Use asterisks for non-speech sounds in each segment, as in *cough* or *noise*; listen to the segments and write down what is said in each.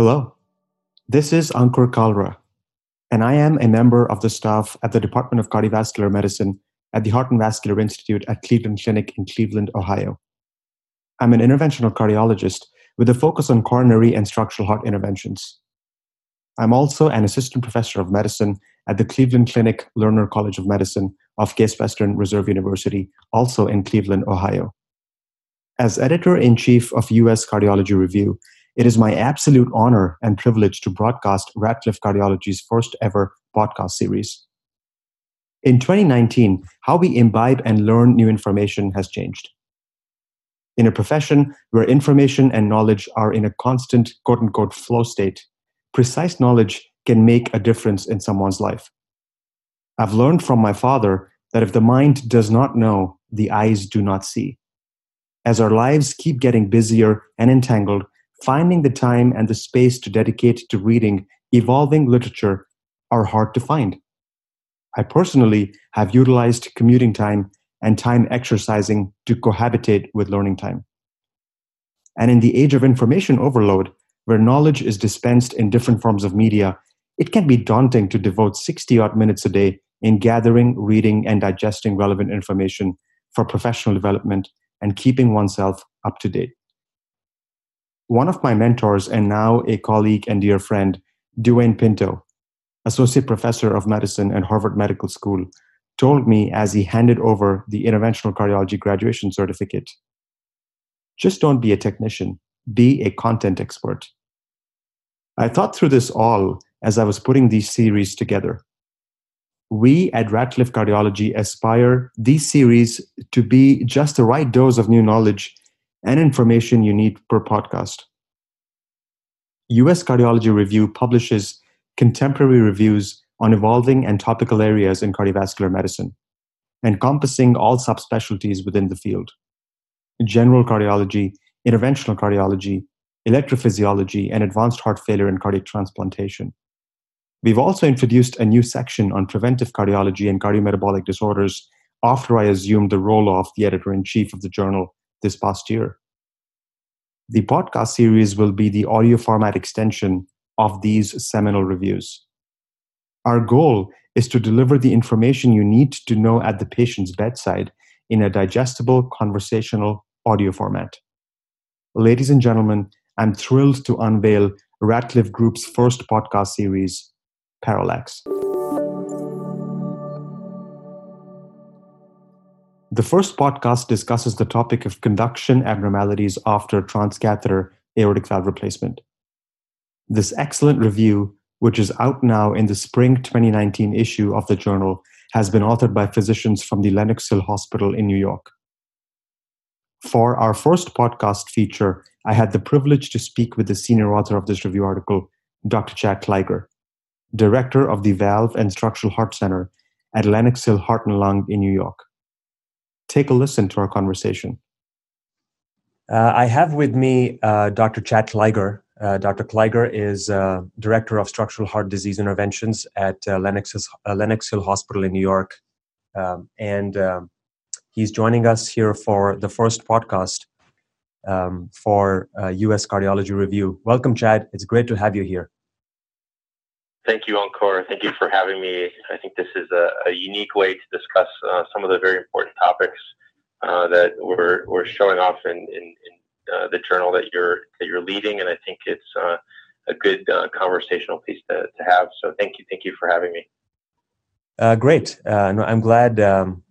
Hello, this is Ankur Kalra, and I am a member of the staff at the Department of Cardiovascular Medicine at the Heart and Vascular Institute at Cleveland Clinic in Cleveland, Ohio. I'm an interventional cardiologist with a focus on coronary and structural heart interventions. I'm also an assistant professor of medicine at the Cleveland Clinic Lerner College of Medicine of Case Western Reserve University, also in Cleveland, Ohio. As editor in chief of US Cardiology Review, it is my absolute honor and privilege to broadcast Radcliffe Cardiology's first ever podcast series. In 2019, how we imbibe and learn new information has changed. In a profession where information and knowledge are in a constant quote unquote flow state, precise knowledge can make a difference in someone's life. I've learned from my father that if the mind does not know, the eyes do not see. As our lives keep getting busier and entangled, finding the time and the space to dedicate to reading evolving literature are hard to find. I personally have utilized commuting time and time exercising to cohabitate with learning time. And in the age of information overload, where knowledge is dispensed in different forms of media, it can be daunting to devote 60 odd minutes a day in gathering, reading, and digesting relevant information for professional development and keeping oneself up to date. One of my mentors and now a colleague and dear friend, Duane Pinto, associate professor of medicine at Harvard Medical School, told me as he handed over the interventional cardiology graduation certificate just don't be a technician, be a content expert. I thought through this all as I was putting these series together. We at Radcliffe Cardiology aspire these series to be just the right dose of new knowledge and information you need per podcast. US Cardiology Review publishes contemporary reviews on evolving and topical areas in cardiovascular medicine, encompassing all subspecialties within the field general cardiology, interventional cardiology, electrophysiology, and advanced heart failure and cardiac transplantation. We've also introduced a new section on preventive cardiology and cardiometabolic disorders after I assumed the role of the editor in chief of the journal this past year. The podcast series will be the audio format extension of these seminal reviews. Our goal is to deliver the information you need to know at the patient's bedside in a digestible conversational audio format. Ladies and gentlemen, I'm thrilled to unveil Radcliffe Group's first podcast series, Parallax. The first podcast discusses the topic of conduction abnormalities after transcatheter aortic valve replacement. This excellent review, which is out now in the spring 2019 issue of the journal, has been authored by physicians from the Lenox Hill Hospital in New York. For our first podcast feature, I had the privilege to speak with the senior author of this review article, Dr. Chad Kliger, director of the Valve and Structural Heart Center at Lenox Hill Heart and Lung in New York take a listen to our conversation. Uh, I have with me uh, Dr. Chad Kliger. Uh, Dr. Kliger is uh, Director of Structural Heart Disease Interventions at uh, Lenox, uh, Lenox, Hill Hospital in New York. Um, and um, he's joining us here for the first podcast um, for US Cardiology Review. Welcome, Chad. It's great to have you here. Thank you, Ankur. Thank you for having me. I think this is a, a unique way to discuss uh, some of the very important topics uh, that we're, we're showing off in, in, in uh, the journal that you're that you're leading, and I think it's uh, a good uh, conversational piece to, to have. So thank you, thank you for having me. Uh, great. no, I'm glad um,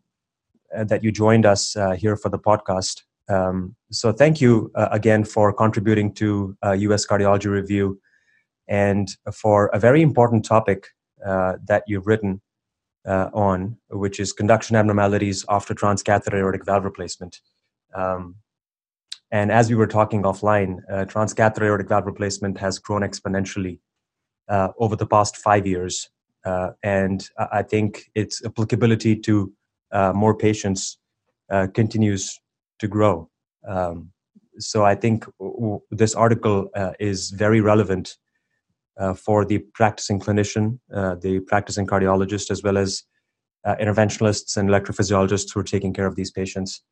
that you joined us here for the podcast. Um, so thank you again for contributing to U.S. Cardiology Review and for a very important topic uh, that you've written uh, on, which is conduction abnormalities after transcatheter aortic valve replacement. Um, and as we were talking offline, uh, transcatheter aortic valve replacement has grown exponentially uh, over the past five years. Uh, and I think its applicability to uh, more patients continues to grow. Um, so I think w- this article is very relevant uh, for the practicing clinician, uh, the practicing cardiologist, as well as uh, interventionalists and electrophysiologists who are taking care of these patients.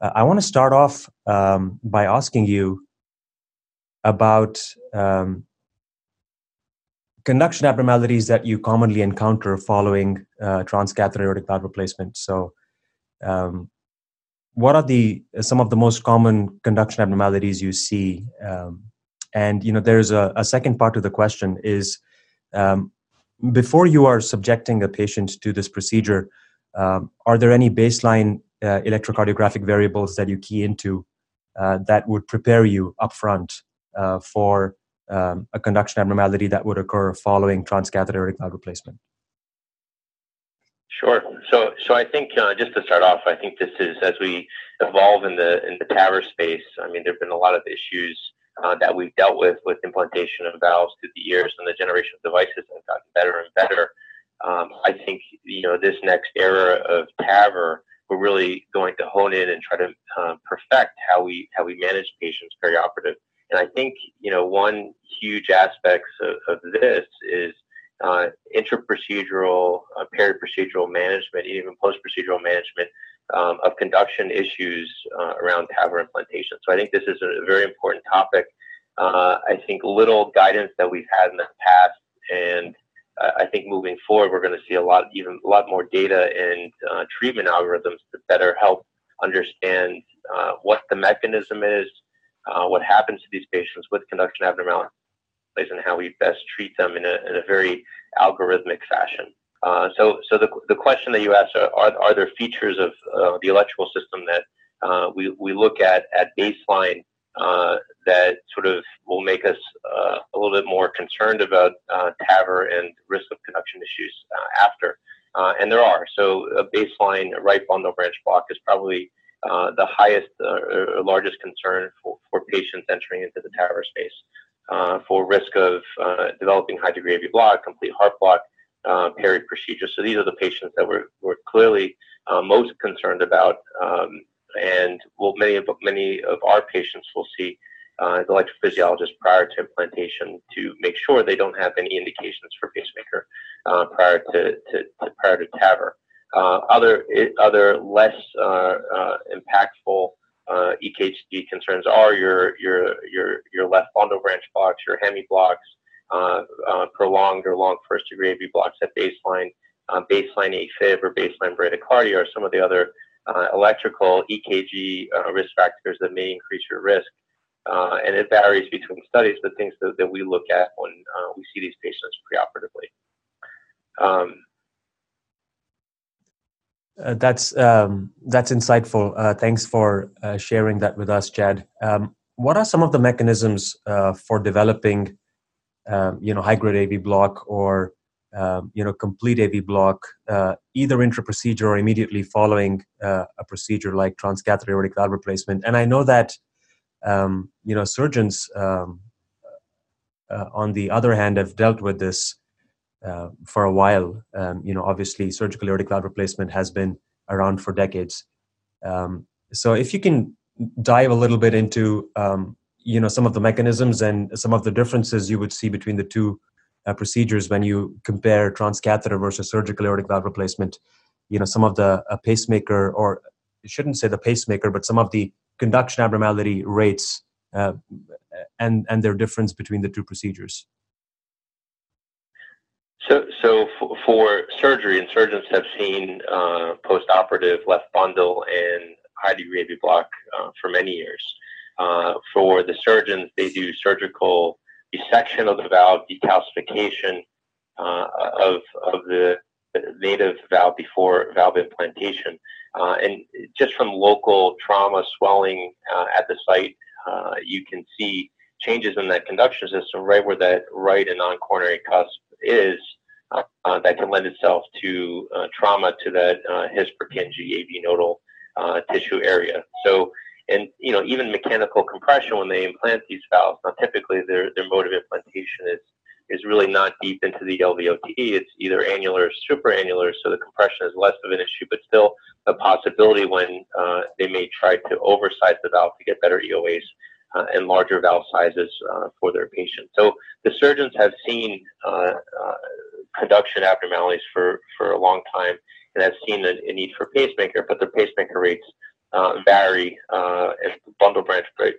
Uh, I want to start off um, by asking you about um, conduction abnormalities that you commonly encounter following uh, transcatheter aortic valve replacement. So, um, what are the some of the most common conduction abnormalities you see? And you know, there's a, a, second part to the question: is um, before you are subjecting a patient to this procedure, um, are there any baseline uh, electrocardiographic variables that you key into uh, that would prepare you upfront uh, for um, a conduction abnormality that would occur following transcatheter valve replacement? Sure. So, so I think uh, just to start off, I think this is as we evolve in the in the TAVR space. I mean, there've been a lot of issues uh, that we've dealt with with implantation of valves through the years, and the generation of devices have gotten better and better. Um, I think you know this next era of TAVR, we're really going to hone in and try to uh, perfect how we how we manage patients perioperative. And I think you know one huge aspect of, of this is uh, intraprocedural, uh, peri-procedural management, even post-procedural management um, of conduction issues uh, around TAVR implantation. So I think this is a very important topic. Uh, I think little guidance that we've had in the past, and I think moving forward, we're going to see a lot, even a lot more data and uh, treatment algorithms to better help understand uh, what the mechanism is, what happens to these patients with conduction abnormalities and how we best treat them in a, in a very algorithmic fashion. Uh, so, so the, the question that you asked are, are, are there features of uh, the electrical system that uh, we, we look at at baseline uh, that sort of will make us uh, a little bit more concerned about uh, TAVR and risk of conduction issues after? and there are. So, a baseline right bundle branch block is probably the highest or largest concern for, for patients entering into the TAVR space uh, for risk of uh, developing high degree AV block, complete heart block, uh, peri procedure. So these are the patients that we're, we're clearly uh, most concerned about. Um, and well, many of many of our patients will see uh, the electrophysiologist prior to implantation to make sure they don't have any indications for pacemaker uh, prior to, to, to, prior to TAVR. other other less impactful uh, EKG concerns are your your your your left bundle branch blocks, your hemi blocks, uh, uh, prolonged or long first degree AV blocks at baseline, uh, baseline AFib or baseline bradycardia, or some of the other uh, electrical EKG uh, risk factors that may increase your risk. and it varies between studies, but things that, that we look at when we see these patients preoperatively. Um, uh, that's um, that's insightful. Uh, thanks for uh, sharing that with us, Chad. Um, what are some of the mechanisms uh, for developing, um, you know, high grade AV block or um, you know complete AV block, uh, either intra-procedure or immediately following uh, a procedure like transcatheter aortic valve replacement? And I know that um, you know surgeons, um, on the other hand, have dealt with this uh, for a while. Um, you know, obviously, surgical aortic valve replacement has been around for decades. So, if you can dive a little bit into um, you know some of the mechanisms and some of the differences you would see between the two uh, procedures when you compare transcatheter versus surgical aortic valve replacement. You know, some of the uh, pacemaker, or I shouldn't say the pacemaker, but some of the conduction abnormality rates uh, and and their difference between the two procedures. So, so f- for surgery, and surgeons have seen uh, post-operative left bundle and high degree AV block uh, for many years. Uh, for the surgeons, they do surgical resection of the valve, decalcification uh, of of the native valve before valve implantation, uh, and just from local trauma swelling uh, at the site, you can see changes in that conduction system right where that right and non-coronary cusp is uh, that can lend itself to uh, trauma to that uh, His Purkinje AV nodal uh, tissue area. So, and you know, even mechanical compression when they implant these valves, now typically their their mode of implantation is is really not deep into the LVOT. It's either annular or supraannular, so the compression is less of an issue, but still a possibility when uh, they may try to oversize the valve to get better EOAs uh, and larger valve sizes uh, for their patients. So the surgeons have seen uh, uh, conduction abnormalities for, for a long time and have seen a, a need for pacemaker, but the pacemaker rates uh, vary uh, bundle branch uh,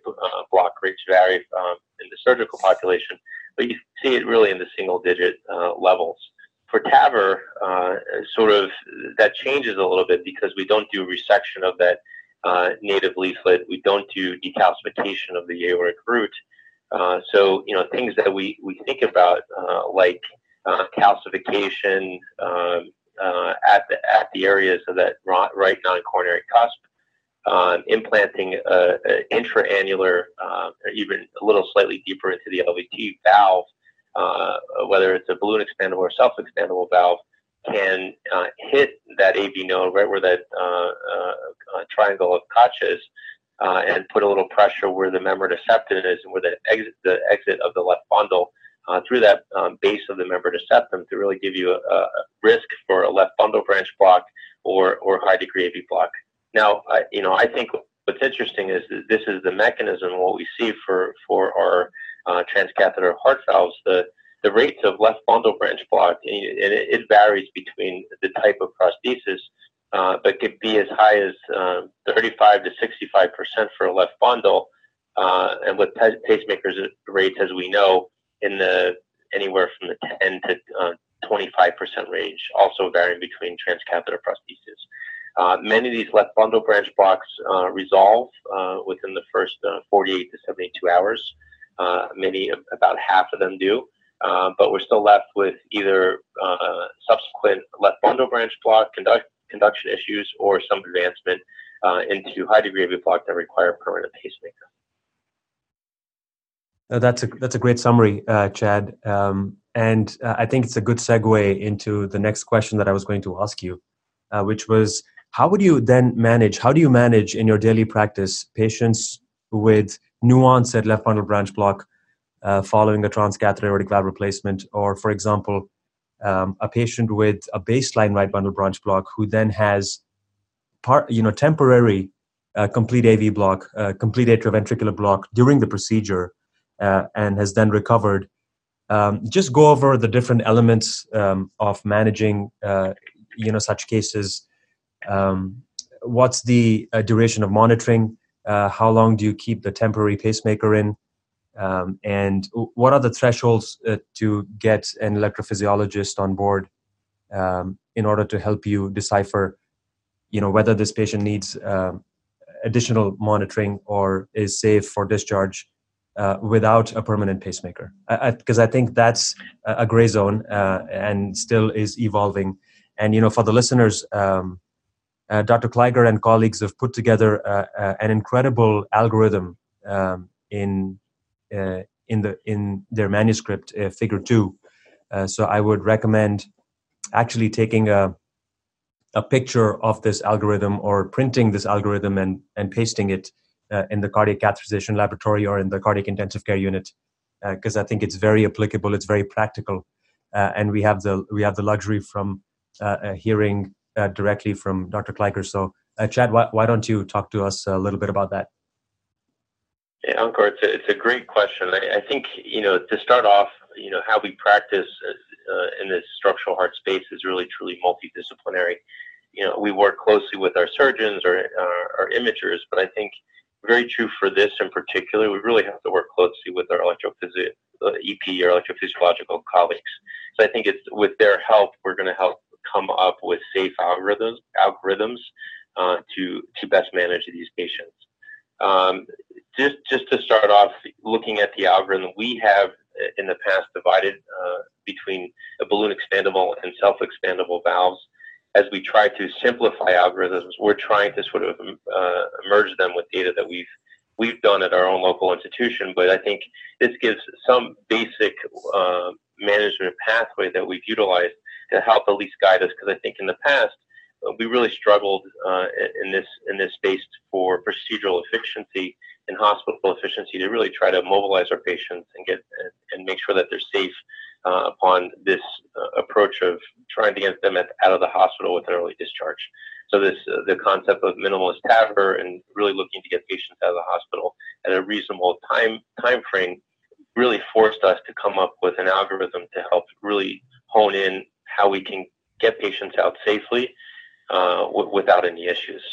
block rates vary um, in the surgical population. but you see it really in the single digit uh, levels. For TAVR, uh, sort of that changes a little bit because we don't do resection of that native leaflet. We don't do decalcification of the aortic root. So, you know, things that we, we think about, like calcification um, at, the, at the areas of that right non-coronary cusp, um, implanting an intraannular, uh, or even a little slightly deeper into the LVOT valve, whether it's a balloon expandable or self-expandable valve, can uh, hit that AV node right where that uh, uh, triangle of Koch is, uh, and put a little pressure where the membrane septum is and where the exit, the exit of the left bundle uh, through that um, base of the membrane septum to really give you a, a, risk for a left bundle branch block or, or high degree AV block. Now, I, you know, I think what's interesting is this is the mechanism, what we see for, for our uh, transcatheter heart valves, the, the rates of left bundle branch block, and it, it varies between the type of prosthesis, uh, but could be as high as uh, 35 to 65 percent for a left bundle, uh, and with pacemakers rates, as we know, in the anywhere from the 10 to uh, 25 percent range, also varying between transcatheter prostheses. Uh, many of these left bundle branch blocks uh, resolve within the first 48 to 72 hours. many, about half of them do. Uh, but we're still left with either uh, subsequent left bundle branch block conduct, conduction issues or some advancement uh, into high degree AV block that require permanent pacemaker. Uh, that's a that's a great summary, uh, Chad. Um, and I think it's a good segue into the next question that I was going to ask you, which was how would you then manage? How do you manage in your daily practice patients with nuance at left bundle branch block uh, following a transcatheter aortic valve replacement, or for example, um, a patient with a baseline right bundle branch block who then has part, you know, temporary uh, complete AV block, uh, complete atrioventricular block during the procedure, uh, and has then recovered. Um, just go over the different elements um, of managing, uh, you know, such cases. Um, what's the uh, duration of monitoring? how long do you keep the temporary pacemaker in? Um, and what are the thresholds uh, to get an electrophysiologist on board um, in order to help you decipher, you know, whether this patient needs um, additional monitoring or is safe for discharge uh, without a permanent pacemaker? Because I, I, I, think that's a gray zone uh, and still is evolving. And you know, for the listeners. Um, uh, Dr. Kliger and colleagues have put together uh, uh, an incredible algorithm um, in uh, in the in their manuscript, uh, Figure Two. Uh, so I would recommend actually taking a a picture of this algorithm or printing this algorithm and and pasting it in the cardiac catheterization laboratory or in the cardiac intensive care unit because I think it's very applicable. It's very practical, and we have the we have the luxury from hearing directly from Dr. Kliger. So, Chad, why, why don't you talk to us a little bit about that? Yeah, Ankur, it's a, it's a great question. I, I, think, you know, to start off, you know, how we practice uh, in this structural heart space is really truly multidisciplinary. You know, we work closely with our surgeons or our, our imagers, but I think very true for this in particular, we really have to work closely with our electrophysi- uh, EP or electrophysiological colleagues. So I think it's with their help, we're going to help come up with safe algorithms, algorithms uh, to, to best manage these patients. Um, just just to start off, looking at the algorithm, we have in the past divided uh, between a balloon expandable and self-expandable valves. As we try to simplify algorithms, we're trying to sort of uh, merge them with data that we've we've done at our own local institution. But I think this gives some basic uh, management pathway that we've utilized to help at least guide us. Because I think in the past we really struggled uh, in this in this space for procedural efficiency and hospital efficiency to really try to mobilize our patients and get and make sure that they're safe uh, upon this uh, approach of trying to get them at, out of the hospital with an early discharge. So this uh, the concept of minimalist TAVR and really looking to get patients out of the hospital at a reasonable time time frame really forced us to come up with an algorithm to help really hone in how we can get patients out safely uh, w- without any issues.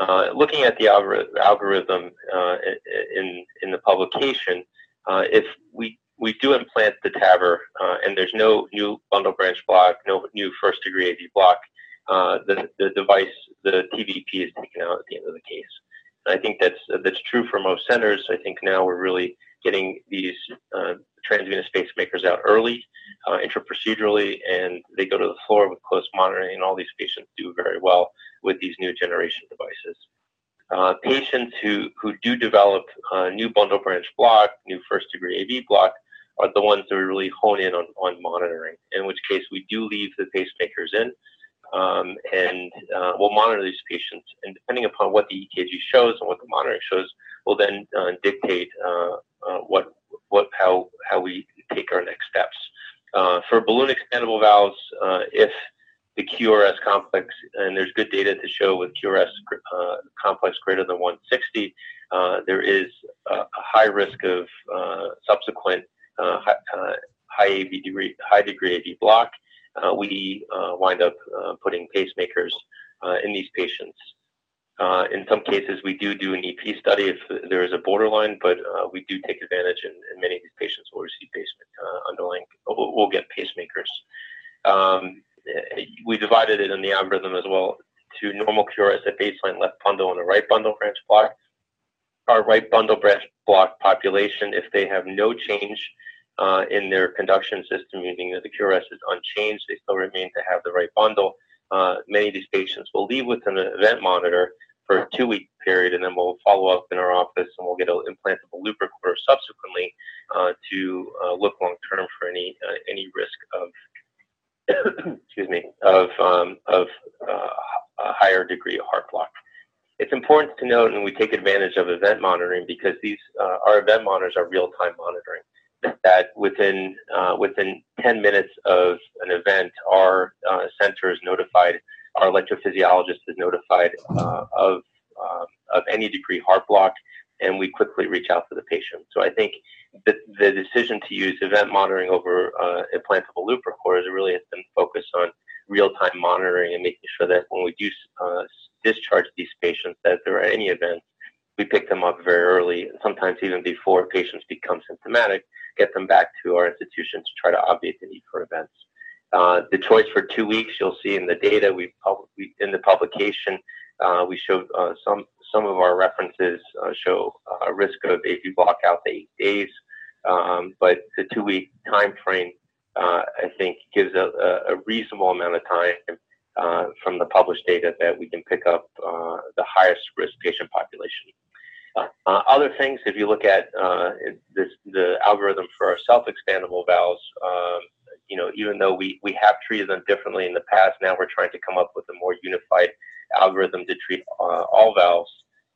Uh, looking at the algor- algorithm uh, in in the publication, uh, if we we do implant the TAVR, uh, and there's no new bundle branch block, no new first degree AV block, uh, the, the device, the TVP is taken out at the end of the case. And I think that's that's true for most centers. I think now we're really getting these transvenous pacemakers out early, uh, intraprocedurally, and they go to the floor with close monitoring, and all these patients do very well with these new generation devices. Uh, patients who, who do develop uh, new bundle branch block, new first degree AV block, are the ones that we really hone in on, on monitoring, in which case we do leave the pacemakers in. Um, and uh, we'll monitor these patients, and depending upon what the EKG shows and what the monitoring shows, we'll then uh, dictate uh, uh, what what how how we take our next steps. for balloon expandable valves, if the QRS complex, and there's good data to show with QRS uh, complex greater than 160, uh, there is a, a, high risk of uh, subsequent uh, high, uh, high, AV degree, high degree AV block. Uh, we wind up putting pacemakers in these patients. In some cases, we do do an EP study if there is a borderline, but we do take advantage, and, many of these patients will receive pacemaker underlying. We'll, we'll get pacemakers. Um, we divided it in the algorithm as well to normal QRS at baseline left bundle and a right bundle branch block. Our right bundle branch block population, if they have no change uh, in their conduction system, meaning that the QRS is unchanged, they still remain to have the right bundle. Uh, many of these patients will leave with an event monitor for a two week period, and then we'll follow up in our office and we'll get an implantable loop recorder subsequently uh, to uh, look long term for any uh, any risk of *coughs* excuse me, of, um, of uh, a higher degree of heart block. It's important to note, and we take advantage of event monitoring because these uh, our event monitors are real-time monitoring. That within uh, within 10 minutes of an event, our uh, center is notified, our electrophysiologist is notified uh, of um, of any degree heart block, and we quickly reach out to the patient. So I think the, the decision to use event monitoring over uh, implantable loop recorders really has been focused on real-time monitoring and making sure that when we do uh, discharge these patients, that if there are any events, we pick them up very early, sometimes even before patients become symptomatic, get them back to our institution to try to obviate the need for events. Uh, the choice for two weeks, you'll see in the data we, pub- in the publication, uh, we showed uh, some some of our references uh, show a risk of AV block out to eight days, um, but the two week time frame uh, I think gives a, a, reasonable amount of time uh, from the published data that we can pick up the highest risk patient population. Uh, other things, if you look at uh, this, the algorithm for our self-expandable valves, um, you know, even though we, we have treated them differently in the past, now we're trying to come up with a more unified algorithm to treat uh, all valves.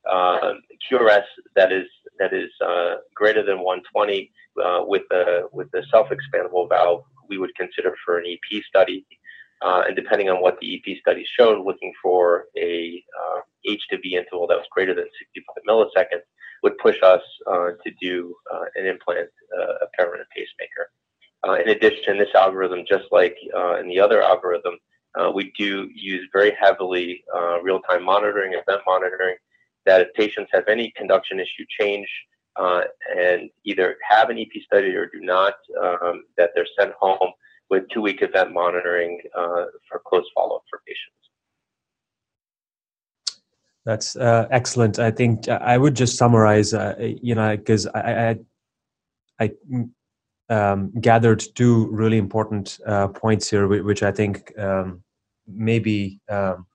Uh, QRS that is that is uh, greater than 120 uh, with the with the self-expandable valve, we would consider for an EP study. Uh, and depending on what the EP study showed, looking for a H to V interval that was greater than 65 milliseconds would push us to do an implant, a permanent pacemaker. Uh, in addition, this algorithm, just like uh, in the other algorithm, uh, we do use very heavily uh, real-time monitoring, event monitoring, that if patients have any conduction issue change uh, and either have an EP study or do not, um, that they're sent home with two-week event monitoring uh, for close follow-up for patients. That's uh, excellent. I think I would just summarize, uh, you know, because I, I, I um, gathered two really important uh, points here, which I think um, maybe um,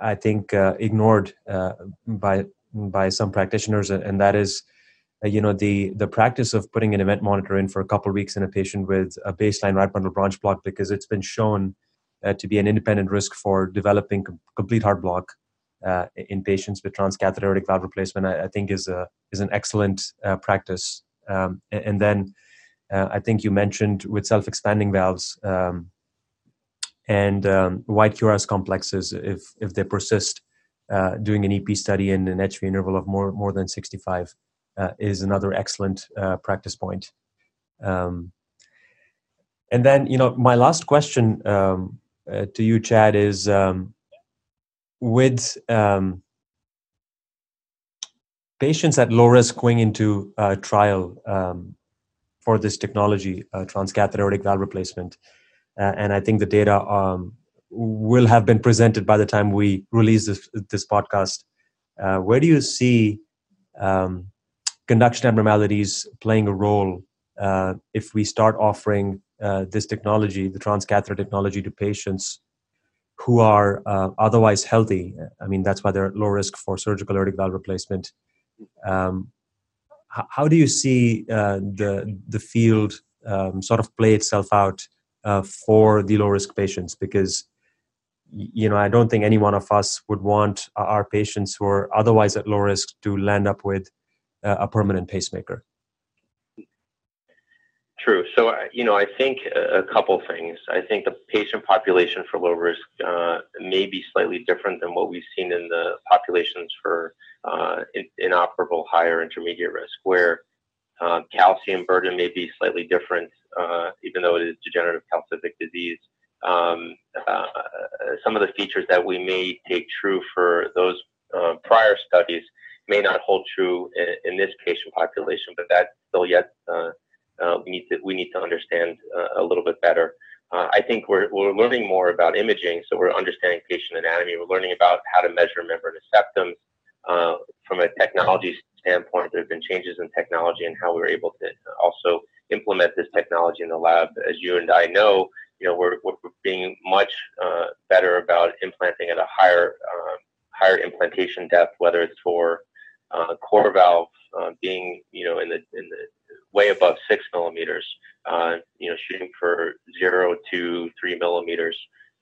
I think uh, ignored uh, by by some practitioners, and that is, uh, you know, the the practice of putting an event monitor in for a couple of weeks in a patient with a baseline right bundle branch block, because it's been shown uh, to be an independent risk for developing com- complete heart block uh, in patients with transcatheter aortic valve replacement. I, I, think is a is an excellent uh, practice. Um, and, and, then I think you mentioned with self expanding valves. Um, and um, wide QRS complexes if if they persist. Uh, doing an EP study in an HV interval of more more than 65 uh, is another excellent uh, practice point. Um, and then, you know, my last question um, uh, to you, Chad, is um, with um, patients at low risk going into a trial, um, for this technology, uh, transcatheter valve replacement. Uh, and I think the data um, will have been presented by the time we release this, this podcast. Uh, where do you see um, conduction abnormalities playing a role uh, if we start offering uh, this technology, the transcatheter technology, to patients who are uh, otherwise healthy? I mean, that's why they're at low risk for surgical aortic valve replacement. Um, how do you see uh, the the field um, sort of play itself out uh, for the low risk patients? Because you know, I don't think any one of us would want our patients who are otherwise at low risk to land up with uh, a permanent pacemaker. True. So, uh, you know, I think a, couple things. I think the patient population for low risk uh, may be slightly different than what we've seen in the populations for uh, inoperable higher intermediate risk, where uh, calcium burden may be slightly different, uh, even though it is degenerative calcific disease. Um, uh, some of the features that we may take true for those prior studies may not hold true in, in, this patient population, but that's still yet uh, we need to we need to understand uh, a little bit better. Uh, I think we're we're learning more about imaging, so we're understanding patient anatomy. We're learning about how to measure membranous septum uh, from a technology standpoint. There have been changes in technology and how we're able to also implement this technology in the lab. As you and I know, you know we're, we're being much uh, better about implanting at a higher um, higher implantation depth, whether it's for uh, CoreValve being you know in the in the way above six millimeters, uh, you know, shooting for zero to three millimeters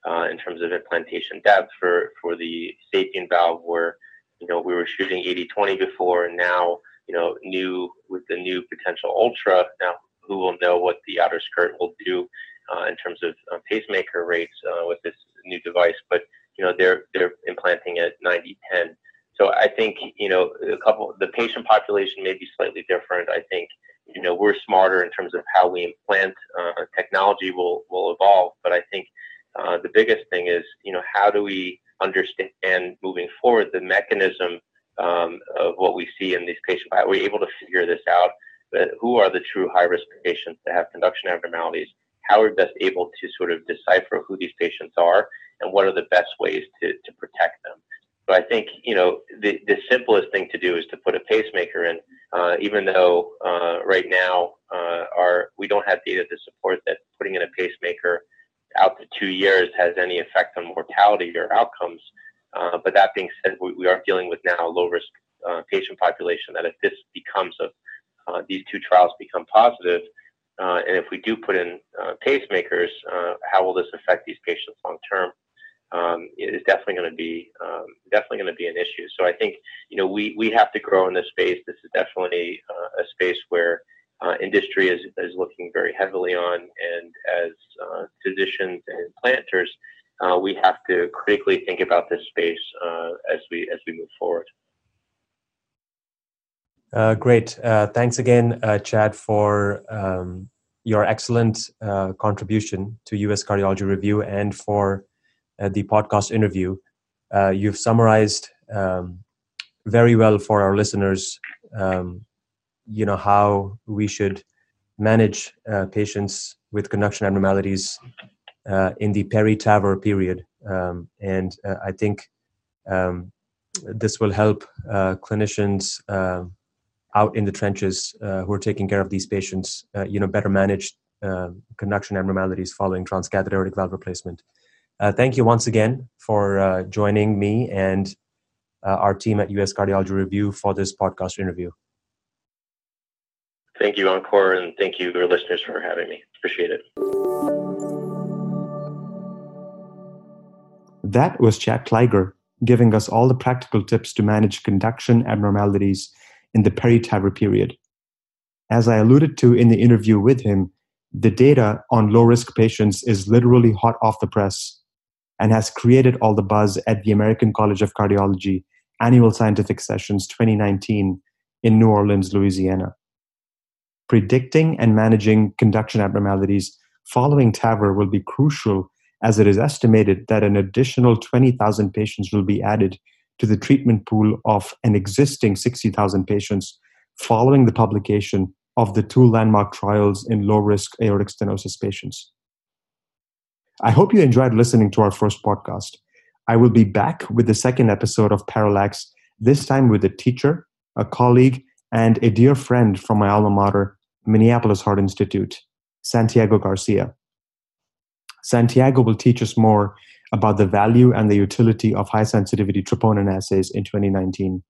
uh, in terms of implantation depth for, for the SAPIEN valve where, you know, we were shooting 80-20 before and now, you know, new with the new potential ultra, now who will know what the outer skirt will do uh, in terms of uh, pacemaker rates uh, with this new device, but, you know, they're, they're implanting at 90-10. So I think, you know, a couple, the patient population may be slightly different. I think, you know we're smarter in terms of how we implant uh, technology will will evolve. But i think uh, the biggest thing is you know how do we understand moving forward the mechanism um, of what we see in these patients? Are we able to figure this out? But who are the true high risk patients that have conduction abnormalities? How are we best able to sort of decipher who these patients are? And what are the best ways to, to protect them? But I think you know the the simplest thing to do is to put a pacemaker in, uh, even though uh, right now uh, our we don't have data to support that putting in a pacemaker out to two years has any effect on mortality or outcomes. Uh, but that being said, we, we, are dealing with now a low risk uh, patient population. That if this becomes a these two trials become positive, and if we do put in pacemakers, how will this affect these patients long term? Um, is definitely going to be um, definitely going to be an issue. So I think you know we we have to grow in this space. This is definitely uh, a space where uh, industry is, is looking very heavily on, and as uh, physicians and planters, uh, we have to critically think about this space uh, as we as we move forward. Uh, great. thanks again, Chad, for um, your excellent contribution to U.S. Cardiology Review and for uh, the podcast interview. Uh, you've summarized um, very well for our listeners, um, you know, how we should manage uh, patients with conduction abnormalities uh, in the peri-TAVR period. Um, and uh, I think um, this will help uh, clinicians um, out in the trenches who are taking care of these patients, you know, better manage conduction abnormalities following transcatheter aortic valve replacement. Uh, thank you once again for uh, joining me and uh, our team at US Cardiology Review for this podcast interview. Thank you, Ankur, and thank you, your listeners, for having me. Appreciate it. That was Chad Kliger giving us all the practical tips to manage conduction abnormalities in the peri-TAVR period. As I alluded to in the interview with him, the data on low risk patients is literally hot off the press and has created all the buzz at the American College of Cardiology annual scientific sessions 2019 in New Orleans, Louisiana. Predicting and managing conduction abnormalities following TAVR will be crucial as it is estimated that an additional 20,000 patients will be added to the treatment pool of an existing 60,000 patients following the publication of the two landmark trials in low risk aortic stenosis patients. I hope you enjoyed listening to our first podcast. I will be back with the second episode of Parallax, this time with a teacher, a colleague, and a dear friend from my alma mater, Minneapolis Heart Institute, Santiago Garcia. Santiago will teach us more about the value and the utility of high sensitivity troponin assays in 2019.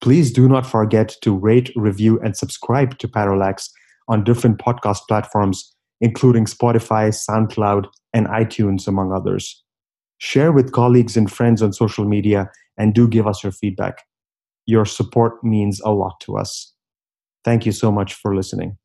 Please do not forget to rate, review, and subscribe to Parallax on different podcast platforms, including Spotify, SoundCloud, and iTunes, among others. Share with colleagues and friends on social media, and do give us your feedback. Your support means a lot to us. Thank you so much for listening.